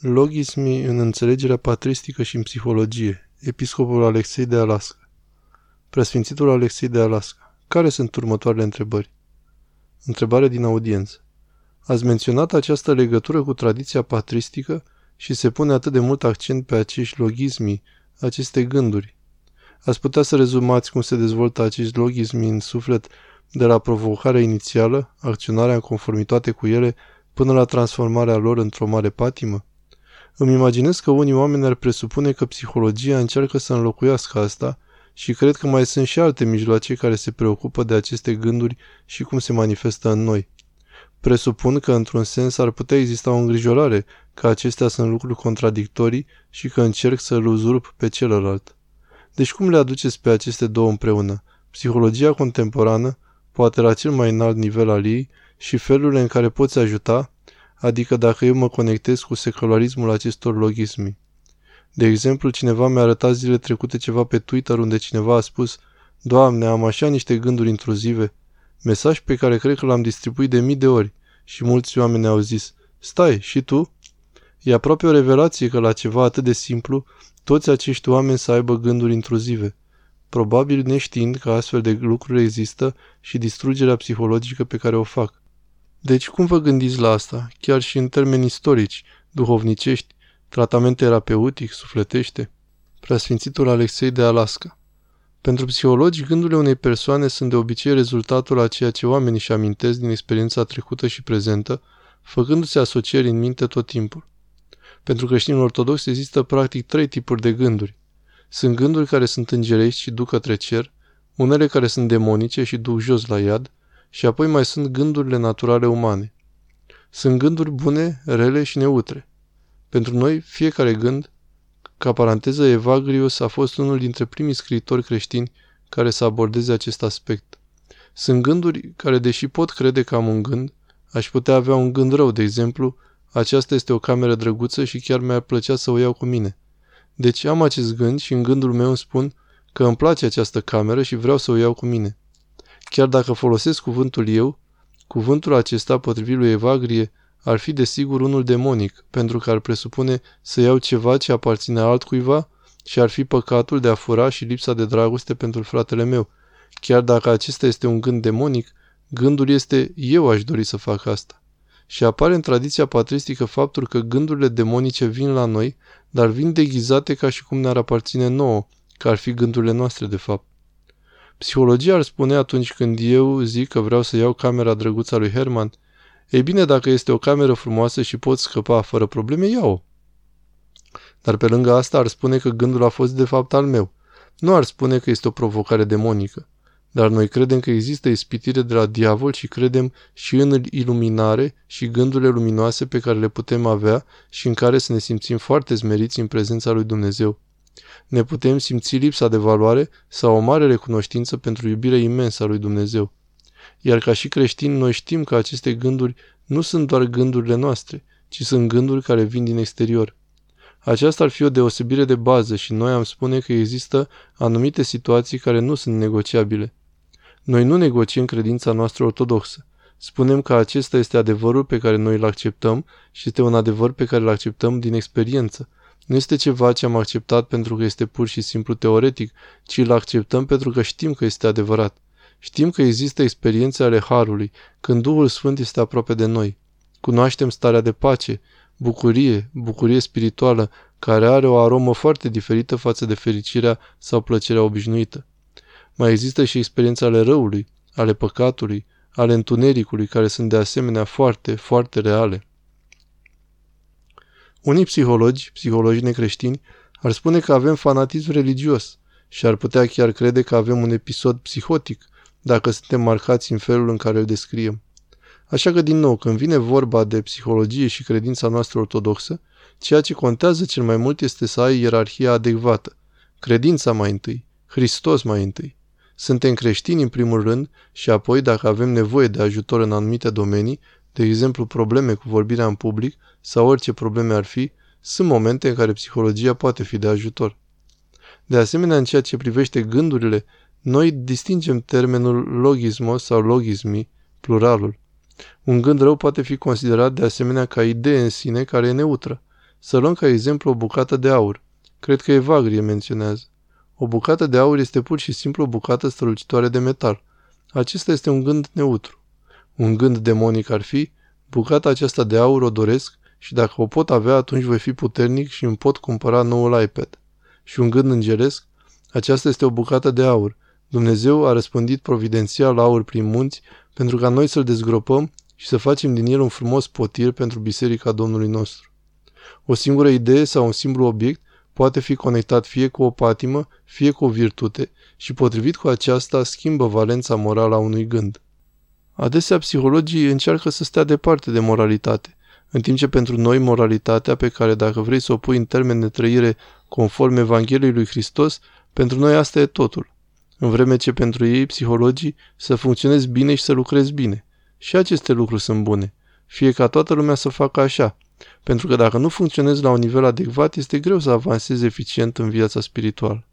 Logismii în înțelegerea patristică și în psihologie. Episcopul Alexei de Alaska. Presfințitul Alexei de Alaska. Care sunt următoarele întrebări? Întrebare din audiență. Ați menționat această legătură cu tradiția patristică și se pune atât de mult accent pe acești logismi, aceste gânduri. Ați putea să rezumați cum se dezvoltă acești logismi în suflet de la provocarea inițială, acționarea în conformitate cu ele, până la transformarea lor într-o mare patimă? Îmi imaginez că unii oameni ar presupune că psihologia încearcă să înlocuiască asta și cred că mai sunt și alte mijloace care se preocupă de aceste gânduri și cum se manifestă în noi. Presupun că, într-un sens, ar putea exista o îngrijorare că acestea sunt lucruri contradictorii și că încerc să-l uzurp pe celălalt. Deci cum le aduceți pe aceste două împreună? Psihologia contemporană, poate la cel mai înalt nivel al ei, și felurile în care poți ajuta, adică dacă eu mă conectez cu secularismul acestor logismi. De exemplu, cineva mi-a arătat zile trecute ceva pe Twitter unde cineva a spus Doamne, am așa niște gânduri intruzive. Mesaj pe care cred că l-am distribuit de mii de ori și mulți oameni au zis Stai, și tu? E aproape o revelație că la ceva atât de simplu toți acești oameni să aibă gânduri intruzive, probabil neștiind că astfel de lucruri există și distrugerea psihologică pe care o fac. Deci cum vă gândiți la asta, chiar și în termeni istorici, duhovnicești, tratament terapeutic, sufletește? Preasfințitul Alexei de Alaska Pentru psihologi, gândurile unei persoane sunt de obicei rezultatul a ceea ce oamenii își amintesc din experiența trecută și prezentă, făcându-se asocieri în minte tot timpul. Pentru creștinul ortodox există practic trei tipuri de gânduri. Sunt gânduri care sunt îngerești și duc către cer, unele care sunt demonice și duc jos la iad, și apoi mai sunt gândurile naturale umane. Sunt gânduri bune, rele și neutre. Pentru noi, fiecare gând, ca paranteză, Evagrius a fost unul dintre primii scriitori creștini care să abordeze acest aspect. Sunt gânduri care, deși pot crede că am un gând, aș putea avea un gând rău, de exemplu, aceasta este o cameră drăguță și chiar mi-ar plăcea să o iau cu mine. Deci am acest gând și în gândul meu îmi spun că îmi place această cameră și vreau să o iau cu mine. Chiar dacă folosesc cuvântul eu, cuvântul acesta, potrivit lui Evagrie, ar fi desigur unul demonic, pentru că ar presupune să iau ceva ce aparține altcuiva și ar fi păcatul de a fura și lipsa de dragoste pentru fratele meu. Chiar dacă acesta este un gând demonic, gândul este eu aș dori să fac asta. Și apare în tradiția patristică faptul că gândurile demonice vin la noi, dar vin deghizate ca și cum ne-ar aparține nouă, că ar fi gândurile noastre de fapt. Psihologia ar spune atunci când eu zic că vreau să iau camera drăguța lui Herman, ei bine, dacă este o cameră frumoasă și pot scăpa fără probleme, iau-o. Dar pe lângă asta ar spune că gândul a fost de fapt al meu. Nu ar spune că este o provocare demonică. Dar noi credem că există ispitire de la diavol și credem și în iluminare și gândurile luminoase pe care le putem avea și în care să ne simțim foarte smeriți în prezența lui Dumnezeu ne putem simți lipsa de valoare sau o mare recunoștință pentru iubirea imensă a lui Dumnezeu. Iar ca și creștini, noi știm că aceste gânduri nu sunt doar gândurile noastre, ci sunt gânduri care vin din exterior. Aceasta ar fi o deosebire de bază și noi am spune că există anumite situații care nu sunt negociabile. Noi nu negociem credința noastră ortodoxă. Spunem că acesta este adevărul pe care noi îl acceptăm și este un adevăr pe care îl acceptăm din experiență, nu este ceva ce am acceptat pentru că este pur și simplu teoretic, ci îl acceptăm pentru că știm că este adevărat. Știm că există experiențe ale Harului, când Duhul Sfânt este aproape de noi. Cunoaștem starea de pace, bucurie, bucurie spirituală, care are o aromă foarte diferită față de fericirea sau plăcerea obișnuită. Mai există și experiența ale răului, ale păcatului, ale întunericului, care sunt de asemenea foarte, foarte reale. Unii psihologi, psihologi necreștini, ar spune că avem fanatism religios și ar putea chiar crede că avem un episod psihotic dacă suntem marcați în felul în care îl descriem. Așa că, din nou, când vine vorba de psihologie și credința noastră ortodoxă, ceea ce contează cel mai mult este să ai ierarhia adecvată. Credința mai întâi, Hristos mai întâi. Suntem creștini în primul rând și apoi, dacă avem nevoie de ajutor în anumite domenii, de exemplu probleme cu vorbirea în public sau orice probleme ar fi, sunt momente în care psihologia poate fi de ajutor. De asemenea, în ceea ce privește gândurile, noi distingem termenul logismos sau logismi, pluralul. Un gând rău poate fi considerat de asemenea ca idee în sine care e neutră. Să luăm ca exemplu o bucată de aur. Cred că Evagrie menționează. O bucată de aur este pur și simplu o bucată strălucitoare de metal. Acesta este un gând neutru. Un gând demonic ar fi, bucata aceasta de aur o doresc și dacă o pot avea, atunci voi fi puternic și îmi pot cumpăra noul iPad. Și un gând îngeresc, aceasta este o bucată de aur. Dumnezeu a răspândit providențial aur prin munți pentru ca noi să-l dezgropăm și să facem din el un frumos potir pentru biserica Domnului nostru. O singură idee sau un simplu obiect poate fi conectat fie cu o patimă, fie cu o virtute și potrivit cu aceasta schimbă valența morală a unui gând. Adesea psihologii încearcă să stea departe de moralitate, în timp ce pentru noi moralitatea pe care dacă vrei să o pui în termen de trăire conform Evangheliei lui Hristos, pentru noi asta e totul. În vreme ce pentru ei, psihologii, să funcționezi bine și să lucrezi bine. Și aceste lucruri sunt bune. Fie ca toată lumea să facă așa. Pentru că dacă nu funcționezi la un nivel adecvat, este greu să avansezi eficient în viața spirituală.